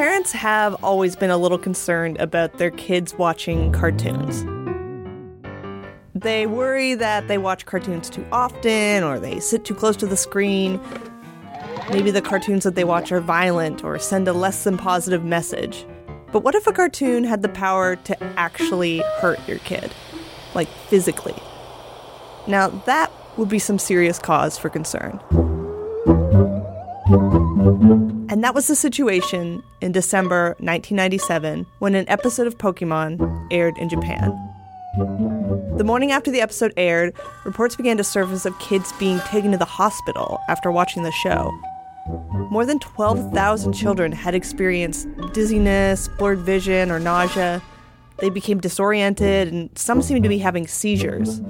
Parents have always been a little concerned about their kids watching cartoons. They worry that they watch cartoons too often or they sit too close to the screen. Maybe the cartoons that they watch are violent or send a less than positive message. But what if a cartoon had the power to actually hurt your kid? Like physically? Now, that would be some serious cause for concern. And that was the situation in December 1997 when an episode of Pokemon aired in Japan. The morning after the episode aired, reports began to surface of kids being taken to the hospital after watching the show. More than 12,000 children had experienced dizziness, blurred vision, or nausea. They became disoriented, and some seemed to be having seizures.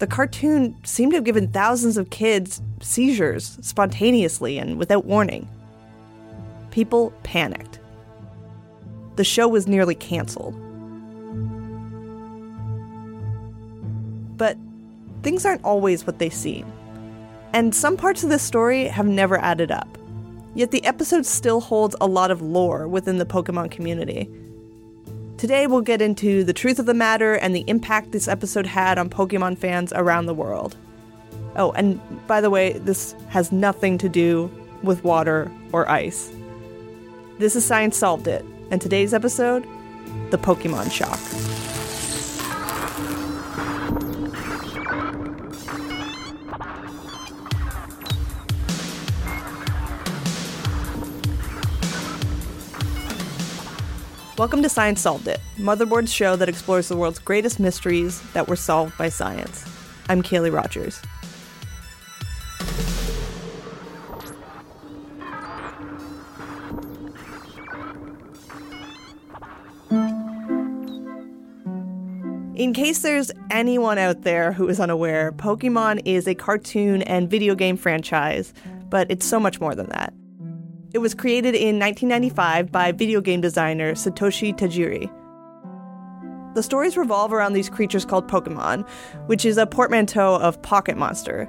The cartoon seemed to have given thousands of kids seizures spontaneously and without warning. People panicked. The show was nearly canceled. But things aren't always what they seem. And some parts of this story have never added up. Yet the episode still holds a lot of lore within the Pokemon community. Today, we'll get into the truth of the matter and the impact this episode had on Pokemon fans around the world. Oh, and by the way, this has nothing to do with water or ice. This is Science Solved It, and today's episode the Pokemon Shock. Welcome to Science Solved It, Motherboard's show that explores the world's greatest mysteries that were solved by science. I'm Kaylee Rogers. In case there's anyone out there who is unaware, Pokemon is a cartoon and video game franchise, but it's so much more than that. It was created in 1995 by video game designer Satoshi Tajiri. The stories revolve around these creatures called Pokemon, which is a portmanteau of Pocket Monster.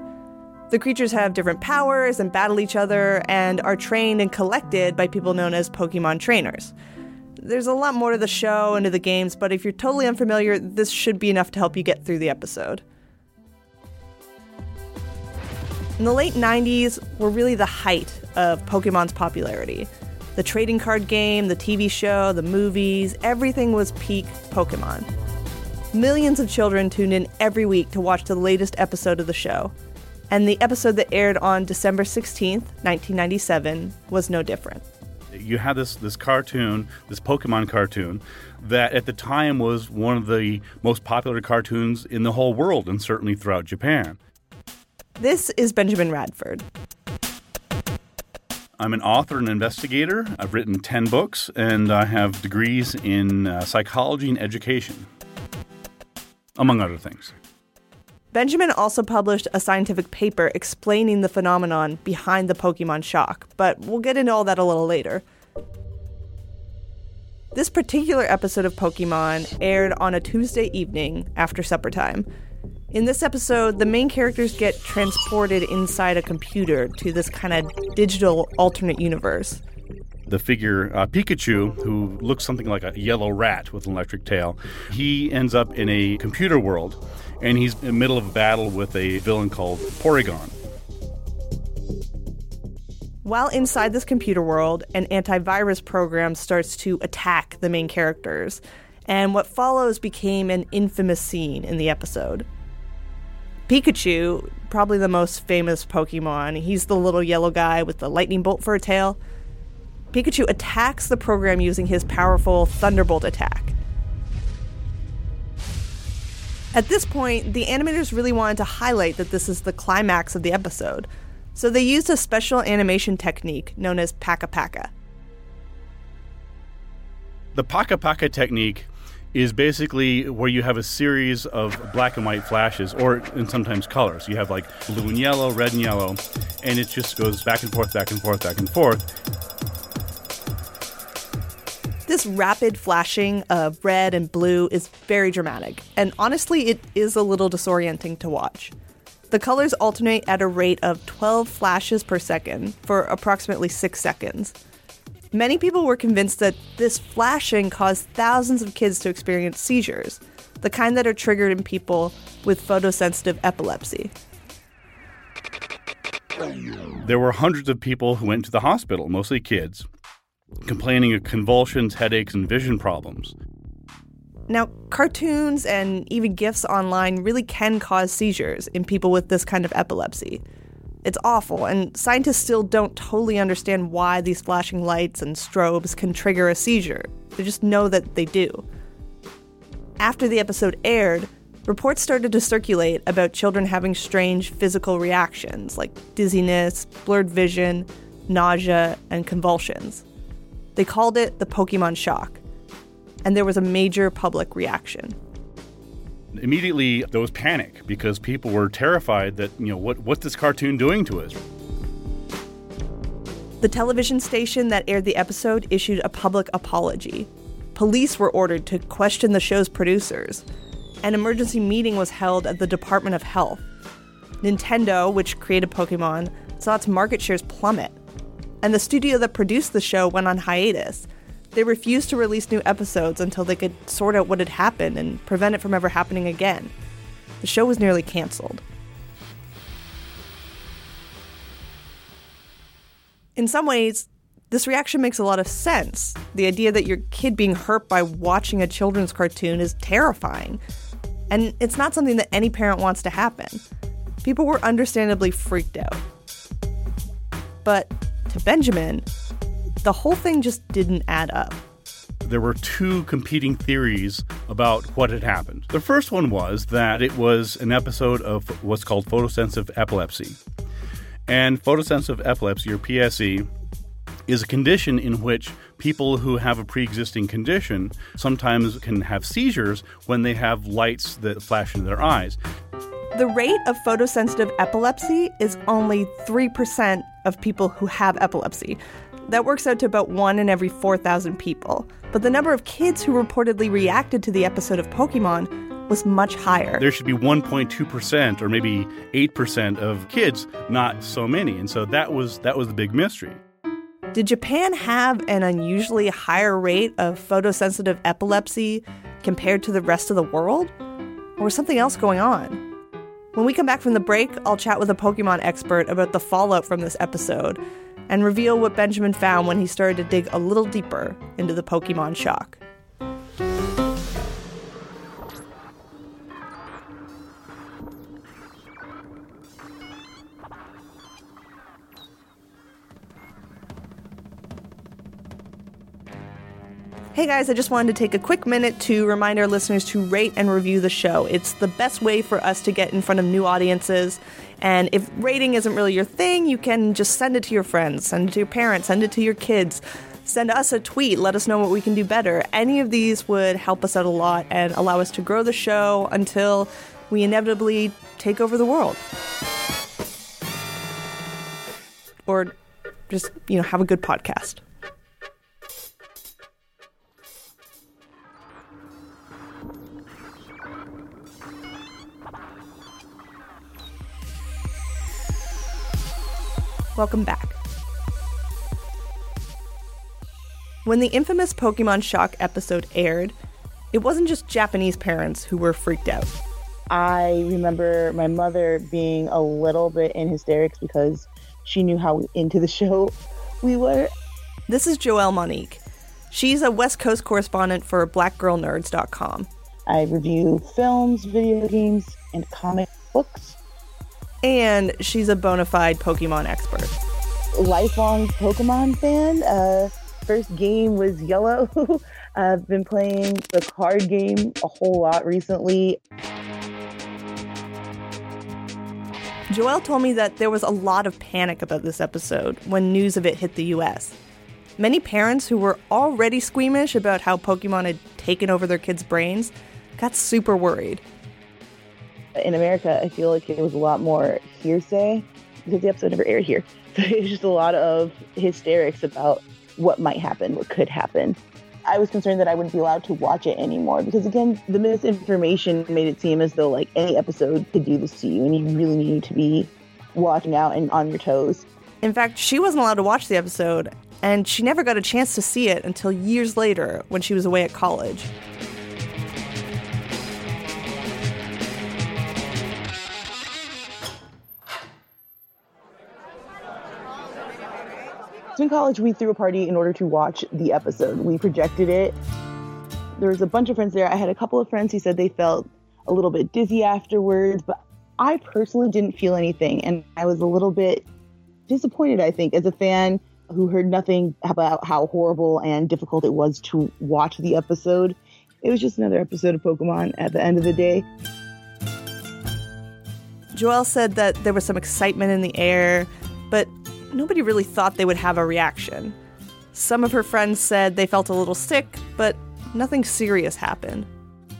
The creatures have different powers and battle each other and are trained and collected by people known as Pokemon trainers. There's a lot more to the show and to the games, but if you're totally unfamiliar, this should be enough to help you get through the episode. In the late 90s were really the height of Pokemon's popularity. The trading card game, the TV show, the movies, everything was peak Pokemon. Millions of children tuned in every week to watch the latest episode of the show. And the episode that aired on December 16th, 1997, was no different you had this this cartoon, this Pokemon cartoon, that at the time was one of the most popular cartoons in the whole world and certainly throughout Japan. This is Benjamin Radford. I'm an author and investigator. I've written 10 books and I have degrees in uh, psychology and education, among other things. Benjamin also published a scientific paper explaining the phenomenon behind the Pokemon shock, but we'll get into all that a little later. This particular episode of Pokemon aired on a Tuesday evening after supper time. In this episode, the main characters get transported inside a computer to this kind of digital alternate universe. the figure uh, Pikachu, who looks something like a yellow rat with an electric tail. He ends up in a computer world, and he's in the middle of a battle with a villain called Porygon. While inside this computer world, an antivirus program starts to attack the main characters, and what follows became an infamous scene in the episode. Pikachu, probably the most famous Pokemon, he's the little yellow guy with the lightning bolt for a tail. Pikachu attacks the program using his powerful Thunderbolt attack. At this point, the animators really wanted to highlight that this is the climax of the episode, so they used a special animation technique known as Paka Paka. The Paka Paka technique is basically where you have a series of black and white flashes, or in sometimes colors. You have like blue and yellow, red and yellow, and it just goes back and forth, back and forth, back and forth. This rapid flashing of red and blue is very dramatic, and honestly, it is a little disorienting to watch. The colors alternate at a rate of 12 flashes per second for approximately 6 seconds. Many people were convinced that this flashing caused thousands of kids to experience seizures, the kind that are triggered in people with photosensitive epilepsy. There were hundreds of people who went to the hospital, mostly kids, complaining of convulsions, headaches, and vision problems. Now, cartoons and even GIFs online really can cause seizures in people with this kind of epilepsy. It's awful, and scientists still don't totally understand why these flashing lights and strobes can trigger a seizure. They just know that they do. After the episode aired, reports started to circulate about children having strange physical reactions like dizziness, blurred vision, nausea, and convulsions. They called it the Pokemon shock, and there was a major public reaction. Immediately, there was panic because people were terrified that, you know, what, what's this cartoon doing to us? The television station that aired the episode issued a public apology. Police were ordered to question the show's producers. An emergency meeting was held at the Department of Health. Nintendo, which created Pokemon, saw its market shares plummet. And the studio that produced the show went on hiatus. They refused to release new episodes until they could sort out what had happened and prevent it from ever happening again. The show was nearly canceled. In some ways, this reaction makes a lot of sense. The idea that your kid being hurt by watching a children's cartoon is terrifying. And it's not something that any parent wants to happen. People were understandably freaked out. But to Benjamin, the whole thing just didn't add up. There were two competing theories about what had happened. The first one was that it was an episode of what's called photosensitive epilepsy. And photosensitive epilepsy, or PSE, is a condition in which people who have a pre existing condition sometimes can have seizures when they have lights that flash into their eyes. The rate of photosensitive epilepsy is only 3% of people who have epilepsy. That works out to about one in every 4,000 people. But the number of kids who reportedly reacted to the episode of Pokemon was much higher. There should be 1.2% or maybe 8% of kids, not so many. And so that was that was the big mystery. Did Japan have an unusually higher rate of photosensitive epilepsy compared to the rest of the world? Or was something else going on? When we come back from the break, I'll chat with a Pokemon expert about the fallout from this episode and reveal what Benjamin found when he started to dig a little deeper into the Pokemon shock. Hey guys, I just wanted to take a quick minute to remind our listeners to rate and review the show. It's the best way for us to get in front of new audiences. And if rating isn't really your thing, you can just send it to your friends, send it to your parents, send it to your kids. Send us a tweet, let us know what we can do better. Any of these would help us out a lot and allow us to grow the show until we inevitably take over the world. Or just, you know, have a good podcast. Welcome back. When the infamous Pokemon Shock episode aired, it wasn't just Japanese parents who were freaked out. I remember my mother being a little bit in hysterics because she knew how into the show we were. This is Joelle Monique. She's a West Coast correspondent for blackgirlnerds.com. I review films, video games, and comic books. And she's a bona fide Pokemon expert. Lifelong Pokemon fan. Uh, first game was Yellow. I've been playing the card game a whole lot recently. Joelle told me that there was a lot of panic about this episode when news of it hit the US. Many parents who were already squeamish about how Pokemon had taken over their kids' brains got super worried. In America, I feel like it was a lot more hearsay because the episode never aired here. Was just a lot of hysterics about what might happen, what could happen. I was concerned that I wouldn't be allowed to watch it anymore because, again, the misinformation made it seem as though like any episode could do this to you, and you really need to be watching out and on your toes. In fact, she wasn't allowed to watch the episode, and she never got a chance to see it until years later when she was away at college. In college, we threw a party in order to watch the episode. We projected it. There was a bunch of friends there. I had a couple of friends who said they felt a little bit dizzy afterwards, but I personally didn't feel anything. And I was a little bit disappointed, I think, as a fan who heard nothing about how horrible and difficult it was to watch the episode. It was just another episode of Pokemon at the end of the day. Joelle said that there was some excitement in the air, but nobody really thought they would have a reaction. Some of her friends said they felt a little sick, but nothing serious happened.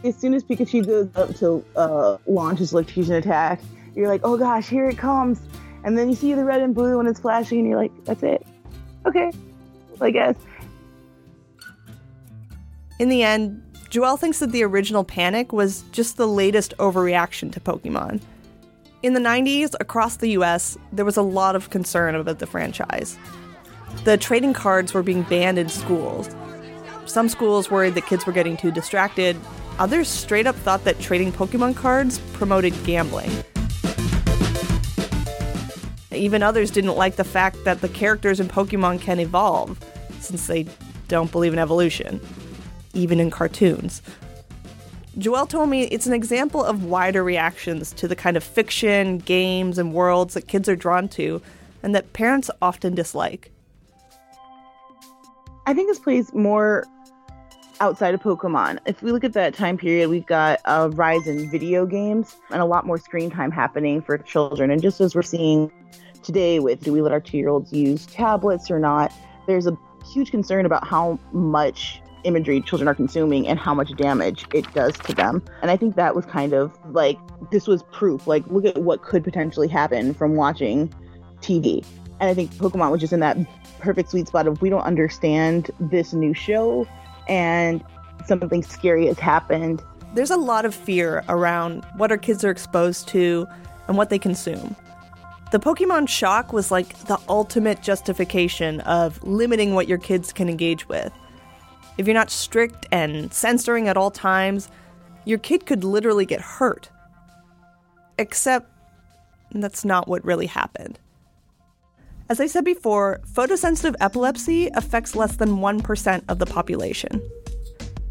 As soon as Pikachu goes up to uh, launch his electrocution attack, you're like, oh gosh, here it comes. And then you see the red and blue and it's flashing, and you're like, that's it. Okay, I guess. In the end, Joelle thinks that the original panic was just the latest overreaction to Pokemon. In the 90s, across the US, there was a lot of concern about the franchise. The trading cards were being banned in schools. Some schools worried that kids were getting too distracted. Others straight up thought that trading Pokemon cards promoted gambling. Even others didn't like the fact that the characters in Pokemon can evolve, since they don't believe in evolution, even in cartoons. Joelle told me it's an example of wider reactions to the kind of fiction, games, and worlds that kids are drawn to and that parents often dislike. I think this plays more outside of Pokemon. If we look at that time period, we've got a rise in video games and a lot more screen time happening for children. And just as we're seeing today with do we let our two year olds use tablets or not, there's a huge concern about how much imagery children are consuming and how much damage it does to them. And I think that was kind of like this was proof. Like, look at what could potentially happen from watching TV. And I think Pokemon was just in that perfect sweet spot of we don't understand this new show and something scary has happened. There's a lot of fear around what our kids are exposed to and what they consume. The Pokemon Shock was like the ultimate justification of limiting what your kids can engage with. If you're not strict and censoring at all times, your kid could literally get hurt. Except that's not what really happened. As I said before, photosensitive epilepsy affects less than 1% of the population.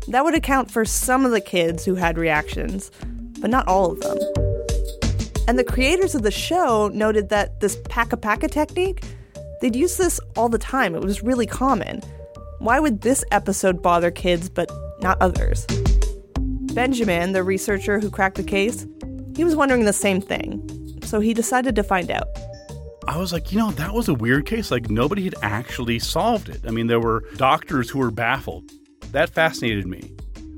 That would account for some of the kids who had reactions, but not all of them. And the creators of the show noted that this paka technique, they'd use this all the time. It was really common. Why would this episode bother kids but not others? Benjamin, the researcher who cracked the case, he was wondering the same thing. So he decided to find out. I was like, you know, that was a weird case. Like, nobody had actually solved it. I mean, there were doctors who were baffled. That fascinated me.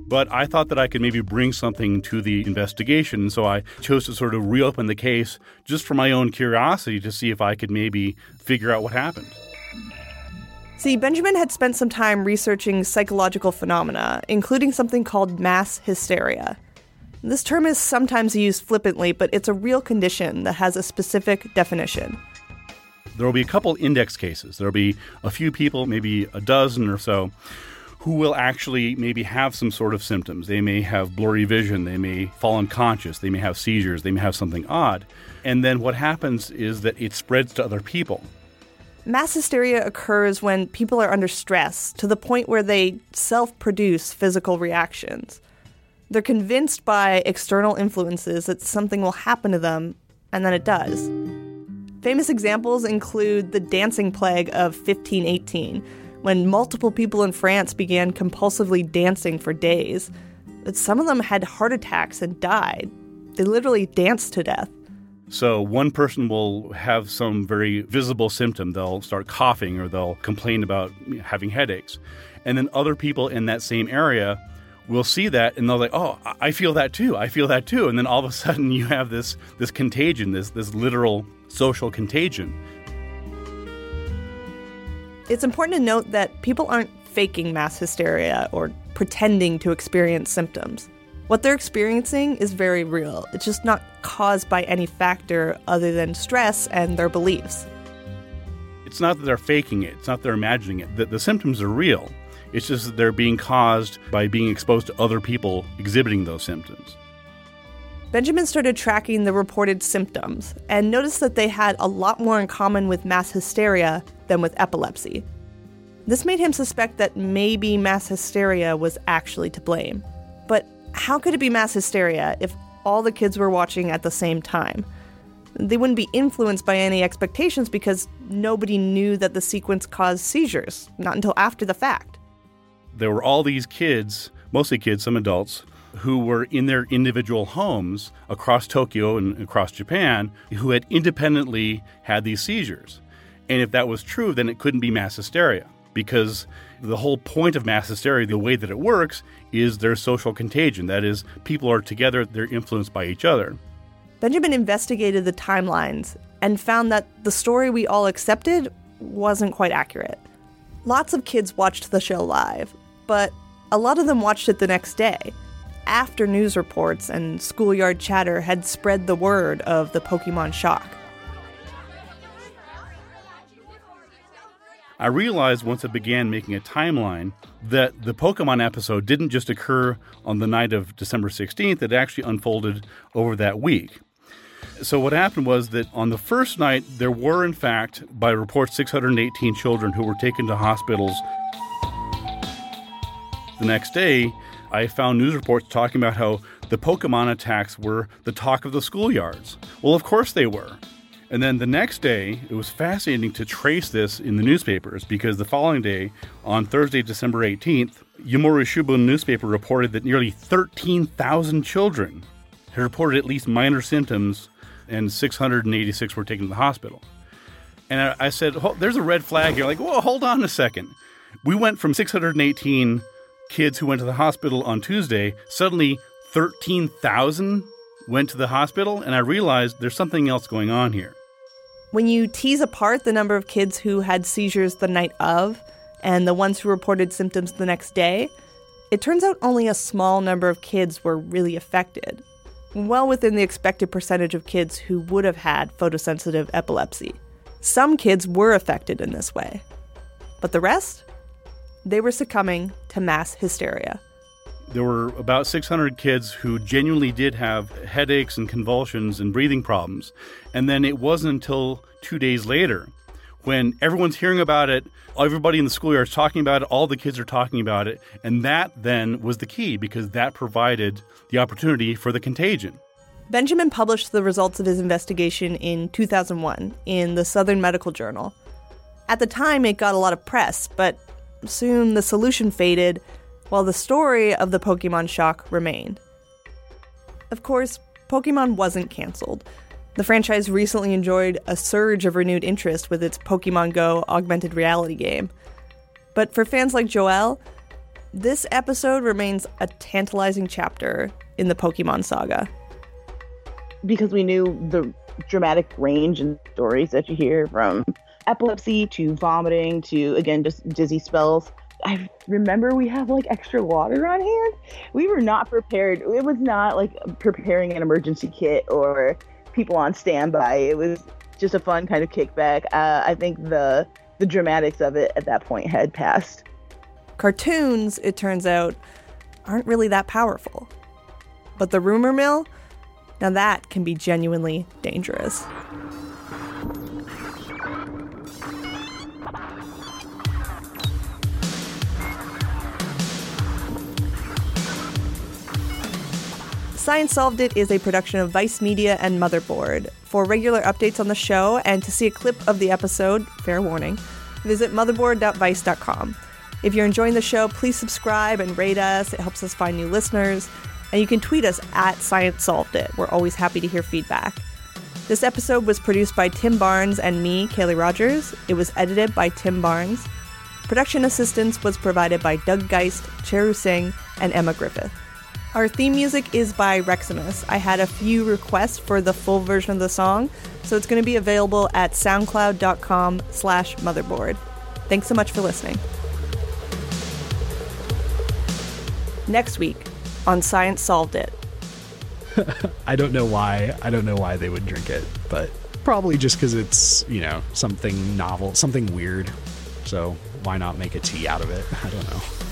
But I thought that I could maybe bring something to the investigation. So I chose to sort of reopen the case just for my own curiosity to see if I could maybe figure out what happened. See, Benjamin had spent some time researching psychological phenomena, including something called mass hysteria. This term is sometimes used flippantly, but it's a real condition that has a specific definition. there will be a couple index cases. There will be a few people, maybe a dozen or so, who will actually maybe have some sort of symptoms. They may have blurry vision, they may fall unconscious, they may have seizures, they may have something odd. And then what happens is that it spreads to other people. Mass hysteria occurs when people are under stress to the point where they self produce physical reactions. They're convinced by external influences that something will happen to them, and then it does. Famous examples include the dancing plague of 1518 when multiple people in France began compulsively dancing for days. Some of them had heart attacks and died. They literally danced to death. So, one person will have some very visible symptom. They'll start coughing or they'll complain about having headaches. And then other people in that same area will see that and they'll like, oh, I feel that too. I feel that too. And then all of a sudden you have this, this contagion, this, this literal social contagion it's important to note that people aren't faking mass hysteria or pretending to experience symptoms. What they're experiencing is very real. It's just not caused by any factor other than stress and their beliefs. It's not that they're faking it, it's not that they're imagining it. The, the symptoms are real. It's just that they're being caused by being exposed to other people exhibiting those symptoms. Benjamin started tracking the reported symptoms and noticed that they had a lot more in common with mass hysteria than with epilepsy. This made him suspect that maybe mass hysteria was actually to blame. But how could it be mass hysteria if all the kids were watching at the same time? They wouldn't be influenced by any expectations because nobody knew that the sequence caused seizures, not until after the fact. There were all these kids, mostly kids, some adults, who were in their individual homes across Tokyo and across Japan who had independently had these seizures. And if that was true, then it couldn't be mass hysteria because the whole point of mass hysteria, the way that it works, is there's social contagion. That is, people are together, they're influenced by each other. Benjamin investigated the timelines and found that the story we all accepted wasn't quite accurate. Lots of kids watched the show live, but a lot of them watched it the next day after news reports and schoolyard chatter had spread the word of the Pokemon shock. I realized once I began making a timeline that the Pokemon episode didn't just occur on the night of December 16th, it actually unfolded over that week. So, what happened was that on the first night, there were, in fact, by report, 618 children who were taken to hospitals. The next day, I found news reports talking about how the Pokemon attacks were the talk of the schoolyards. Well, of course they were. And then the next day, it was fascinating to trace this in the newspapers because the following day, on Thursday, December 18th, Yomiuri newspaper reported that nearly 13,000 children had reported at least minor symptoms and 686 were taken to the hospital. And I, I said, oh, there's a red flag here. Like, well, hold on a second. We went from 618 kids who went to the hospital on Tuesday, suddenly 13,000 went to the hospital, and I realized there's something else going on here. When you tease apart the number of kids who had seizures the night of and the ones who reported symptoms the next day, it turns out only a small number of kids were really affected, well within the expected percentage of kids who would have had photosensitive epilepsy. Some kids were affected in this way, but the rest? they were succumbing to mass hysteria. There were about 600 kids who genuinely did have headaches and convulsions and breathing problems. And then it wasn't until two days later when everyone's hearing about it, everybody in the schoolyard is talking about it, all the kids are talking about it. And that then was the key because that provided the opportunity for the contagion. Benjamin published the results of his investigation in 2001 in the Southern Medical Journal. At the time, it got a lot of press, but soon the solution faded, while the story of the Pokemon shock remained. Of course, Pokemon wasn't cancelled. The franchise recently enjoyed a surge of renewed interest with its Pokemon Go augmented reality game. But for fans like Joelle, this episode remains a tantalizing chapter in the Pokemon saga. Because we knew the dramatic range and stories that you hear from epilepsy to vomiting to again just dizzy spells. I remember we have like extra water on hand. We were not prepared. It was not like preparing an emergency kit or people on standby. It was just a fun kind of kickback. Uh, I think the the dramatics of it at that point had passed. Cartoons, it turns out, aren't really that powerful. But the rumor mill, now that can be genuinely dangerous. Science Solved It is a production of Vice Media and Motherboard. For regular updates on the show and to see a clip of the episode, fair warning, visit motherboard.vice.com. If you're enjoying the show, please subscribe and rate us. It helps us find new listeners. And you can tweet us at Science Solved It. We're always happy to hear feedback. This episode was produced by Tim Barnes and me, Kaylee Rogers. It was edited by Tim Barnes. Production assistance was provided by Doug Geist, Cheru Singh, and Emma Griffith. Our theme music is by Reximus. I had a few requests for the full version of the song, so it's going to be available at soundcloud.com slash motherboard. Thanks so much for listening. Next week on Science Solved It. I don't know why. I don't know why they would drink it, but probably just because it's, you know, something novel, something weird. So why not make a tea out of it? I don't know.